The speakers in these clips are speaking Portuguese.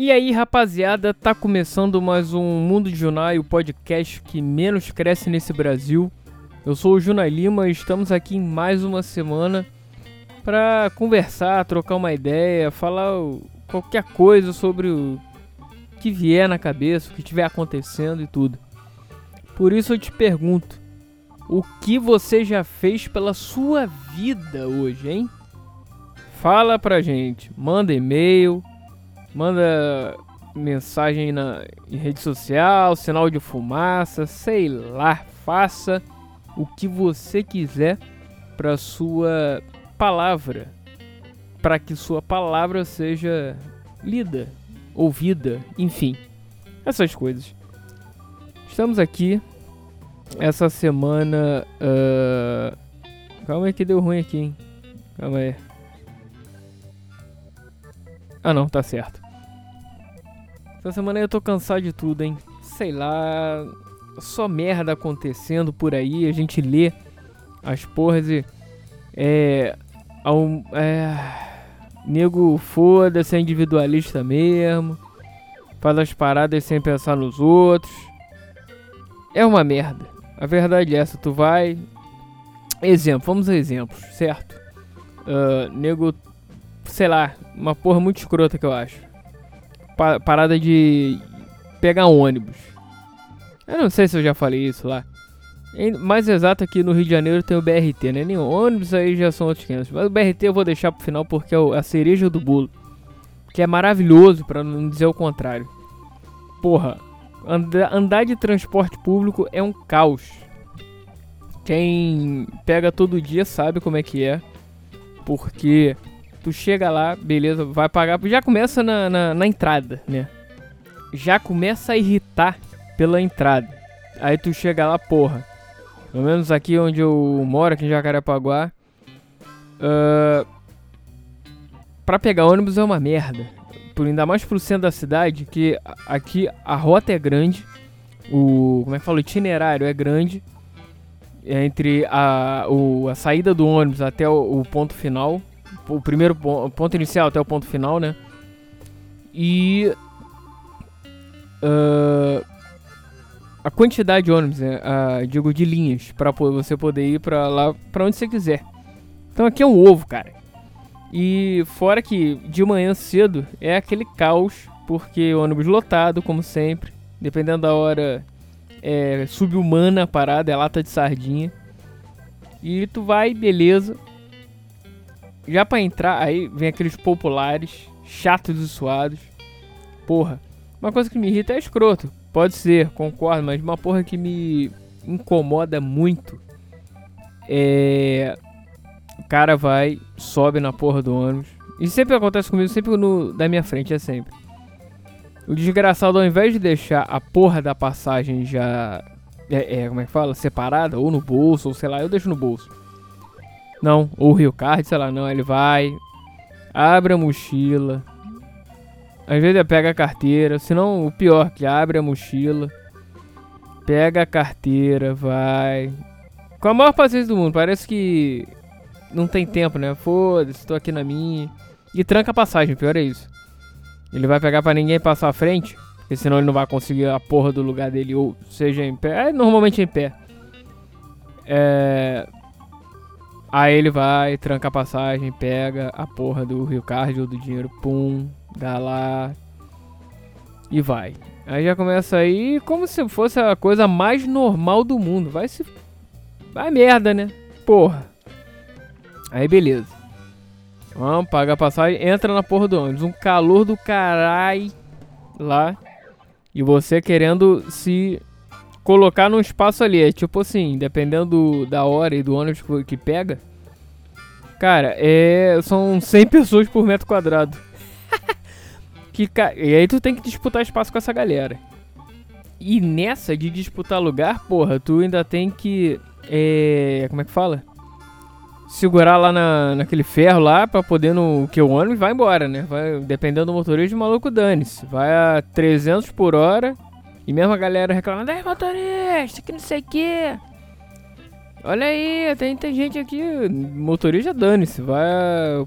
E aí, rapaziada, tá começando mais um Mundo de Junai, o podcast que menos cresce nesse Brasil. Eu sou o Junai Lima e estamos aqui em mais uma semana para conversar, trocar uma ideia, falar qualquer coisa sobre o que vier na cabeça, o que estiver acontecendo e tudo. Por isso eu te pergunto, o que você já fez pela sua vida hoje, hein? Fala pra gente, manda e-mail, manda mensagem na em rede social, sinal de fumaça, sei lá, faça o que você quiser para sua palavra, para que sua palavra seja lida, ouvida, enfim, essas coisas. Estamos aqui essa semana. Uh... Calma aí que deu ruim aqui, hein? Calma aí. Ah não, tá certo. Essa semana eu tô cansado de tudo, hein? Sei lá. Só merda acontecendo por aí. A gente lê as porras e. É. Ao, é nego foda-se, é individualista mesmo. Faz as paradas sem pensar nos outros. É uma merda. A verdade é essa, tu vai. Exemplo, vamos a exemplos, certo? Uh, nego sei lá, uma porra muito escrota que eu acho. Pa parada de pegar ônibus. Eu não sei se eu já falei isso lá. Mais exato aqui no Rio de Janeiro tem o BRT, né? Nem ônibus aí já são outros 500. Mas o BRT eu vou deixar pro final porque é a cereja do bolo. Que é maravilhoso, para não dizer o contrário. Porra, andar de transporte público é um caos. Quem pega todo dia sabe como é que é. Porque Tu chega lá, beleza, vai pagar. Já começa na, na, na entrada, né? Já começa a irritar pela entrada. Aí tu chega lá, porra. Pelo menos aqui onde eu moro, aqui em Jacarepaguá. Uh, pra pegar ônibus é uma merda. Por, ainda mais pro centro da cidade, que aqui a rota é grande. O. Como é que fala? O itinerário é grande. É entre a, o, a saída do ônibus até o, o ponto final o primeiro ponto inicial até o ponto final, né? E uh, a quantidade de ônibus, né? Uh, digo de linhas para você poder ir para lá para onde você quiser. Então aqui é um ovo, cara. E fora que de manhã cedo é aquele caos, porque ônibus lotado, como sempre, dependendo da hora, é subhumana a parada, é lata de sardinha. E tu vai, beleza, já pra entrar, aí vem aqueles populares, chatos e suados. Porra, uma coisa que me irrita é escroto. Pode ser, concordo, mas uma porra que me incomoda muito é. O cara vai, sobe na porra do ônibus. E sempre acontece comigo, sempre no, da minha frente, é sempre. O desgraçado, ao invés de deixar a porra da passagem já. É, é, como é que fala? Separada, ou no bolso, ou sei lá, eu deixo no bolso. Não, ou o Rio Card, sei lá, não. Ele vai, abre a mochila. Às vezes ele pega a carteira. Se não, o pior, que abre a mochila. Pega a carteira, vai. Com a maior paciência do mundo. Parece que não tem tempo, né? Foda-se, tô aqui na minha. E tranca a passagem, pior é isso. Ele vai pegar para ninguém passar à frente. Porque senão ele não vai conseguir a porra do lugar dele. Ou seja em pé. É normalmente em pé. É. Aí ele vai, tranca a passagem, pega a porra do Rio Card ou do dinheiro, pum, dá lá e vai. Aí já começa aí como se fosse a coisa mais normal do mundo. Vai se. Vai merda, né? Porra. Aí beleza. Vamos, paga a passagem, entra na porra do ônibus. Um calor do carai lá. E você querendo se colocar num espaço ali. É tipo assim, dependendo da hora e do ônibus que pega. Cara, é, são 100 pessoas por metro quadrado. que, e aí tu tem que disputar espaço com essa galera. E nessa de disputar lugar, porra, tu ainda tem que. É, como é que fala? Segurar lá na, naquele ferro lá pra poder no. Que o ônibus vai embora, né? Vai, dependendo do motorista, o maluco dane-se. Vai a 300 por hora e mesmo a galera reclamando, é motorista, que não sei o que. Olha aí, tem, tem gente aqui, motorista dane-se, vai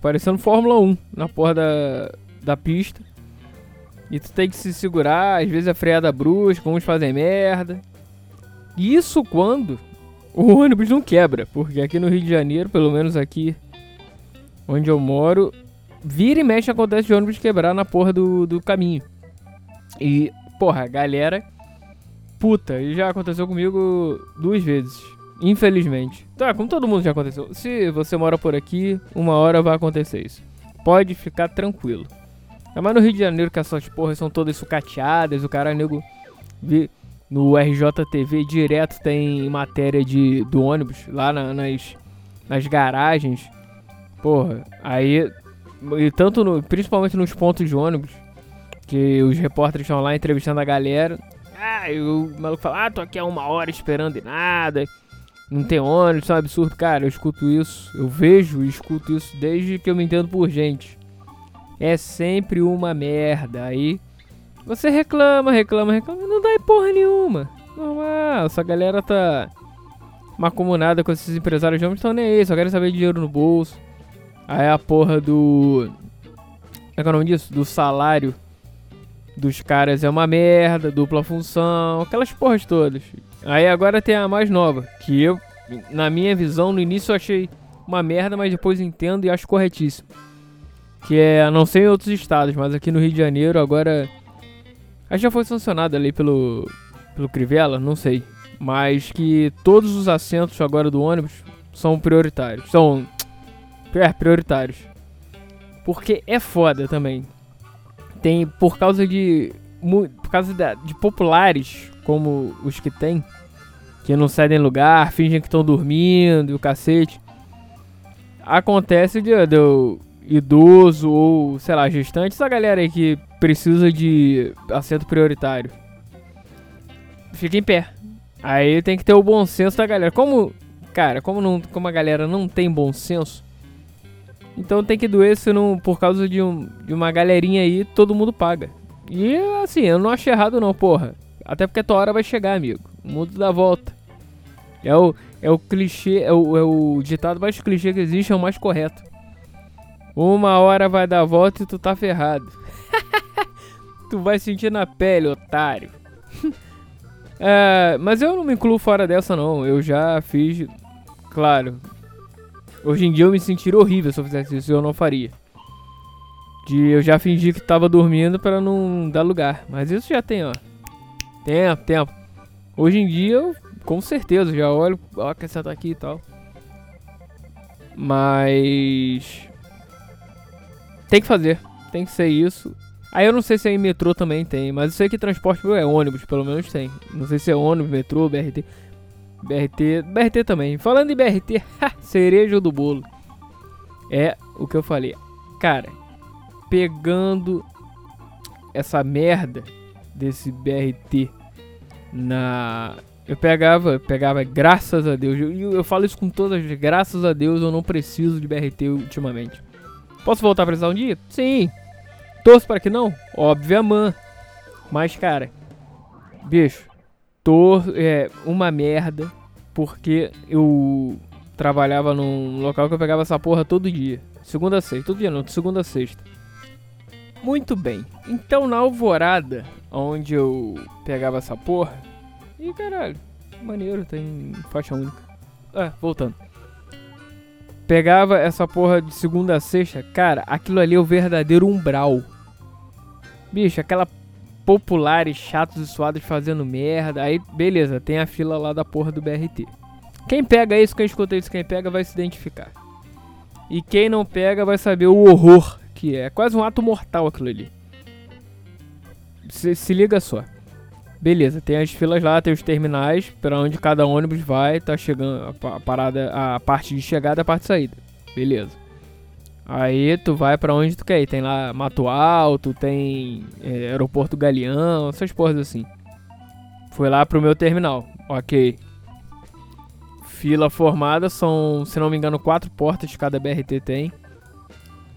parecendo Fórmula 1 na porra da, da pista. E tu tem que se segurar, às vezes a freada brusca, uns fazem merda. Isso quando o ônibus não quebra, porque aqui no Rio de Janeiro, pelo menos aqui onde eu moro, vira e mexe acontece de ônibus quebrar na porra do, do caminho. E, porra, galera, puta, já aconteceu comigo duas vezes, infelizmente. Tá, como todo mundo já aconteceu. Se você mora por aqui, uma hora vai acontecer isso. Pode ficar tranquilo. É mais no Rio de Janeiro que essas porras são todas sucateadas, o cara nego no RJTV direto tem matéria de, do ônibus lá na, nas, nas garagens. Porra, aí. E tanto no, principalmente nos pontos de ônibus, que os repórteres estão lá entrevistando a galera. Ah, e o maluco fala, ah, tô aqui há uma hora esperando e nada. Não tem ônibus, isso é um absurdo. Cara, eu escuto isso, eu vejo e escuto isso desde que eu me entendo por gente é sempre uma merda. Aí você reclama, reclama, reclama, não dá porra nenhuma. Normal, essa galera tá macumunada com esses empresários de homens, então nem isso, só querem saber dinheiro no bolso. Aí a porra do. Como é que é o nome disso? Do salário dos caras é uma merda, dupla função, aquelas porras todas. Aí agora tem a mais nova, que eu, na minha visão, no início eu achei uma merda, mas depois entendo e acho corretíssimo que é, não sei em outros estados, mas aqui no Rio de Janeiro agora. Acho que já foi sancionado ali pelo, pelo Crivella, não sei. Mas que todos os assentos agora do ônibus são prioritários. São. É, prioritários. Porque é foda também. Tem, por causa de. Por causa de, populares, como os que tem, que não cedem lugar, fingem que estão dormindo o cacete. Acontece de, de idoso ou, sei lá, gestante, essa galera aí que precisa de assento prioritário. Fica em pé. Aí tem que ter o bom senso da galera. Como, cara, como, não, como a galera não tem bom senso, então tem que doer se não, por causa de, um, de uma galerinha aí, todo mundo paga. E assim, eu não acho errado não, porra. Até porque a tua hora vai chegar, amigo. O mundo dá volta. É o, é o clichê, é o, é o ditado mais clichê que existe, é o mais correto. Uma hora vai dar volta e tu tá ferrado. tu vai sentir na pele, otário. é, mas eu não me incluo fora dessa, não. Eu já fiz. Claro. Hoje em dia eu me sentiria horrível se eu fizesse isso. Eu não faria. De eu já fingi que tava dormindo para não dar lugar. Mas isso já tem, ó. Tempo, tempo. Hoje em dia eu, com certeza, já olho. Ó, quer sentar aqui e tal. Mas. Tem que fazer. Tem que ser isso. Aí eu não sei se é em metrô também tem, mas eu sei que transporte é ônibus, pelo menos tem. Não sei se é ônibus, metrô, BRT. BRT, BRT também. Falando em BRT, cereja do bolo. É o que eu falei. Cara, pegando essa merda desse BRT na eu pegava, pegava graças a Deus. Eu, eu falo isso com todas, graças a Deus eu não preciso de BRT ultimamente. Posso voltar a precisar um dia? Sim. Torço para que não? Óbvio, man. Mas, cara, bicho, tô é uma merda porque eu trabalhava num local que eu pegava essa porra todo dia. Segunda a sexta, todo dia não, segunda a sexta. Muito bem. Então na alvorada, onde eu pegava essa porra. Ih, caralho, maneiro, tem faixa única. Ah, voltando pegava essa porra de segunda a sexta, cara, aquilo ali é o verdadeiro umbral. Bicho, aquela populares chatos e suados fazendo merda. Aí, beleza, tem a fila lá da porra do BRT. Quem pega isso, quem escuta isso, quem pega vai se identificar. E quem não pega vai saber o horror que é. É quase um ato mortal aquilo ali. Se, se liga só. Beleza, tem as filas lá, tem os terminais para onde cada ônibus vai, tá chegando a, parada, a parte de chegada a parte de saída. Beleza. Aí tu vai para onde tu quer ir. Tem lá Mato Alto, tem é, Aeroporto Galeão, essas porras assim. Foi lá pro meu terminal. Ok. Fila formada, são, se não me engano, quatro portas que cada BRT tem.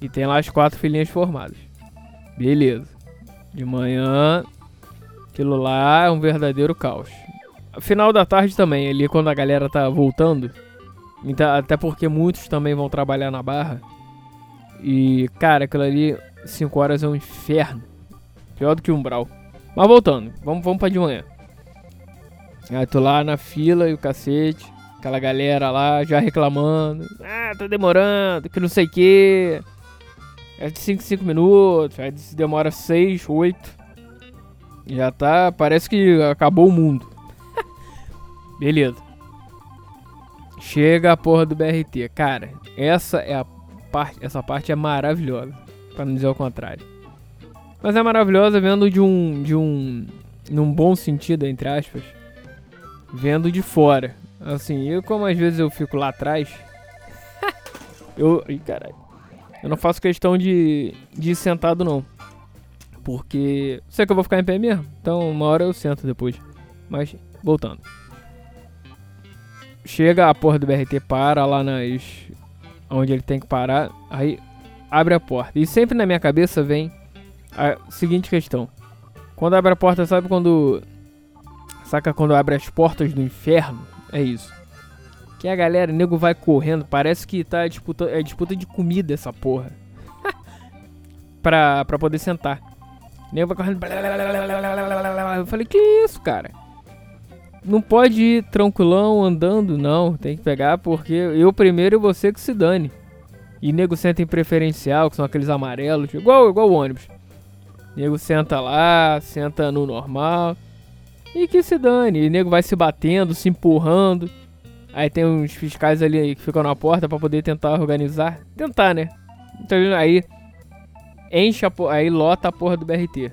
E tem lá as quatro filinhas formadas. Beleza. De manhã Aquilo lá é um verdadeiro caos. Final da tarde também, ali quando a galera tá voltando. Então, até porque muitos também vão trabalhar na barra. E, cara, aquilo ali, 5 horas é um inferno. Pior do que umbral. Mas voltando, vamos, vamos pra de manhã. Aí tô lá na fila e o cacete. Aquela galera lá já reclamando. Ah, tá demorando, que não sei o que. É de 5 5 minutos, aí demora 6, 8. Já tá. Parece que acabou o mundo. Beleza. Chega a porra do BRT. Cara, essa é a parte. Essa parte é maravilhosa. Pra não dizer o contrário. Mas é maravilhosa vendo de um. de um. num bom sentido, entre aspas. Vendo de fora. Assim, eu como às vezes eu fico lá atrás. eu. Ih, caralho. Eu não faço questão de, de ir sentado não. Porque. Sei que eu vou ficar em pé mesmo. Então uma hora eu sento depois. Mas, voltando. Chega a porra do BRT, para lá nas. Onde ele tem que parar. Aí abre a porta. E sempre na minha cabeça vem a seguinte questão. Quando abre a porta, sabe quando. Saca quando abre as portas do inferno? É isso. Que a galera, nego vai correndo, parece que tá disputa, é disputa de comida essa porra. pra, pra poder sentar. O nego vai correndo. Eu falei, que isso, cara? Não pode ir tranquilão andando, não. Tem que pegar porque eu primeiro e você que se dane. E nego senta em preferencial, que são aqueles amarelos, igual, igual o ônibus. Nego senta lá, senta no normal. E que se dane. E nego vai se batendo, se empurrando. Aí tem uns fiscais ali que ficam na porta para poder tentar organizar. Tentar, né? Então aí enche a aí lota a porra do BRT.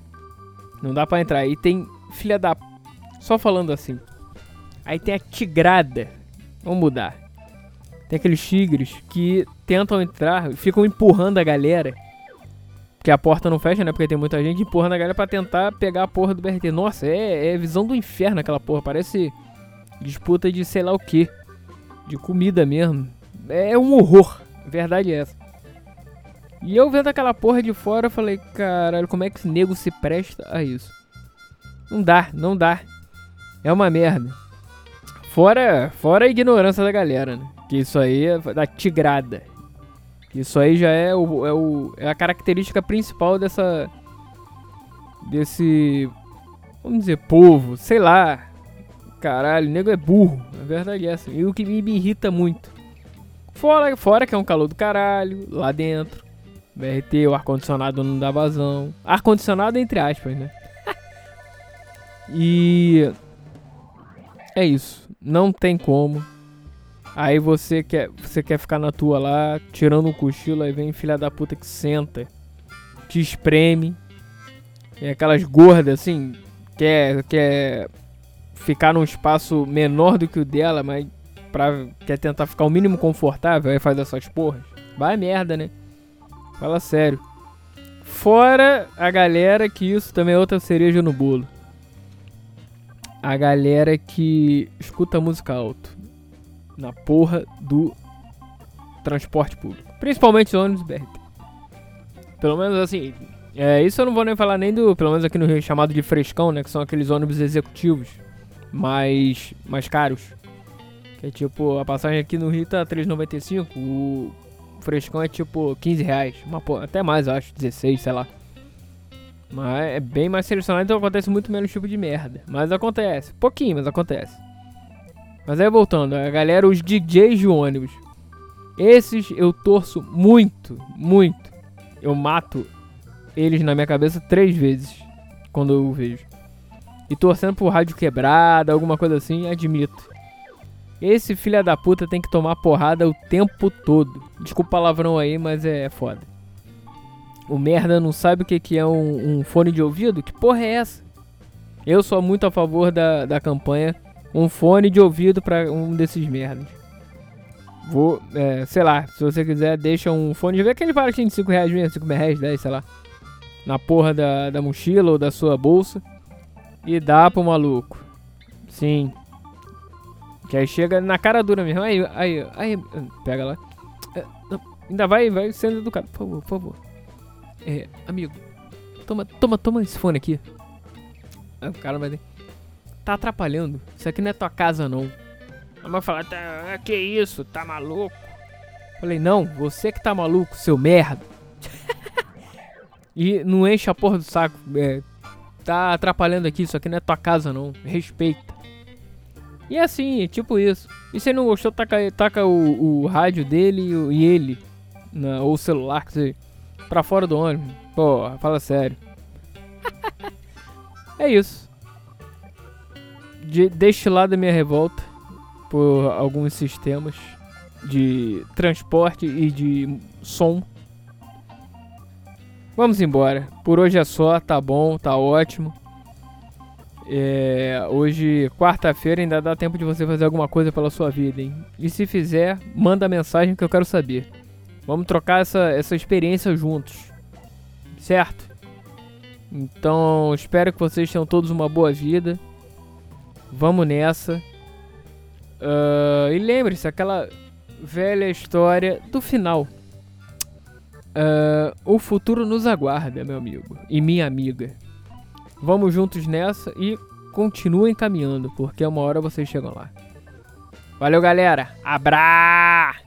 Não dá para entrar. Aí tem filha da só falando assim. Aí tem a tigrada. Vamos mudar. Tem aqueles tigres que tentam entrar, ficam empurrando a galera. Porque a porta não fecha, né? Porque tem muita gente empurrando a galera pra tentar pegar a porra do BRT. Nossa, é, é visão do inferno aquela porra. Parece disputa de sei lá o que. De comida mesmo. É um horror. Verdade é essa. E eu vendo aquela porra de fora, eu falei, caralho, como é que esse nego se presta a isso? Não dá, não dá. É uma merda. Fora, fora a ignorância da galera, né? Que isso aí é da tigrada. Isso aí já é, o, é, o, é a característica principal dessa. Desse. Vamos dizer, povo, sei lá. Caralho, o nego é burro. A verdade é essa. E o que me, me irrita muito. Fora, fora que é um calor do caralho, lá dentro. BRT, o ar-condicionado não dá vazão. Ar-condicionado entre aspas, né? e. É isso não tem como. Aí você quer, você quer ficar na tua lá, tirando um cochilo, aí vem filha da puta que senta, te espreme. E aquelas gordas assim, quer, quer ficar num espaço menor do que o dela, mas pra, quer tentar ficar o mínimo confortável, aí faz essas porras. Vai merda, né? Fala sério. Fora a galera que isso também é outra cereja no bolo a galera que escuta música alto na porra do transporte público. Principalmente ônibus BRT. Pelo menos assim, é, isso eu não vou nem falar nem do, pelo menos aqui no Rio, chamado de frescão, né? Que são aqueles ônibus executivos mais, mais caros. Que é tipo, a passagem aqui no Rio tá 3,95, o frescão é tipo 15 reais. Uma, até mais, acho, 16, sei lá. Mas é bem mais selecionado, então acontece muito menos tipo de merda. Mas acontece. Pouquinho, mas acontece. Mas aí voltando, a galera, os DJs de ônibus. Esses eu torço muito, muito. Eu mato eles na minha cabeça três vezes quando eu vejo. E torcendo por rádio quebrada, alguma coisa assim, admito. Esse filho da puta tem que tomar porrada o tempo todo. Desculpa o palavrão aí, mas é foda. O merda não sabe o que, que é um, um, fone de ouvido? Que porra é essa? Eu sou muito a favor da, da campanha. Um fone de ouvido para um desses merdas. Vou, é, sei lá, se você quiser, deixa um fone de ouvido. Aquele baratinho de 5 reais mesmo, 5 reais, 10, sei lá. Na porra da, da mochila ou da sua bolsa. E dá pro maluco. Sim. Que aí chega na cara dura mesmo. Aí, aí, aí, pega lá. É, ainda vai, vai sendo educado. Por favor, por favor. É, amigo, toma, toma, toma esse fone aqui. O cara vai tá atrapalhando. Isso aqui não é tua casa, não. A mãe fala, tá, que isso, tá maluco? Falei, não, você que tá maluco, seu merda. e não enche a porra do saco. É, tá atrapalhando aqui, isso aqui não é tua casa não, respeita. E é assim, é tipo isso. E se não gostou, taca, taca o, o rádio dele e, e ele, na, ou o celular, que você, pra fora do ônibus. Porra, fala sério. é isso. De, deste lado a minha revolta por alguns sistemas de transporte e de som. Vamos embora. Por hoje é só, tá bom, tá ótimo. É, hoje, quarta-feira, ainda dá tempo de você fazer alguma coisa pela sua vida, hein? E se fizer, manda mensagem que eu quero saber. Vamos trocar essa, essa experiência juntos. Certo? Então, espero que vocês tenham todos uma boa vida. Vamos nessa. Uh, e lembre-se, aquela velha história do final. Uh, o futuro nos aguarda, meu amigo e minha amiga. Vamos juntos nessa e continuem caminhando, porque uma hora vocês chegam lá. Valeu, galera. Abra!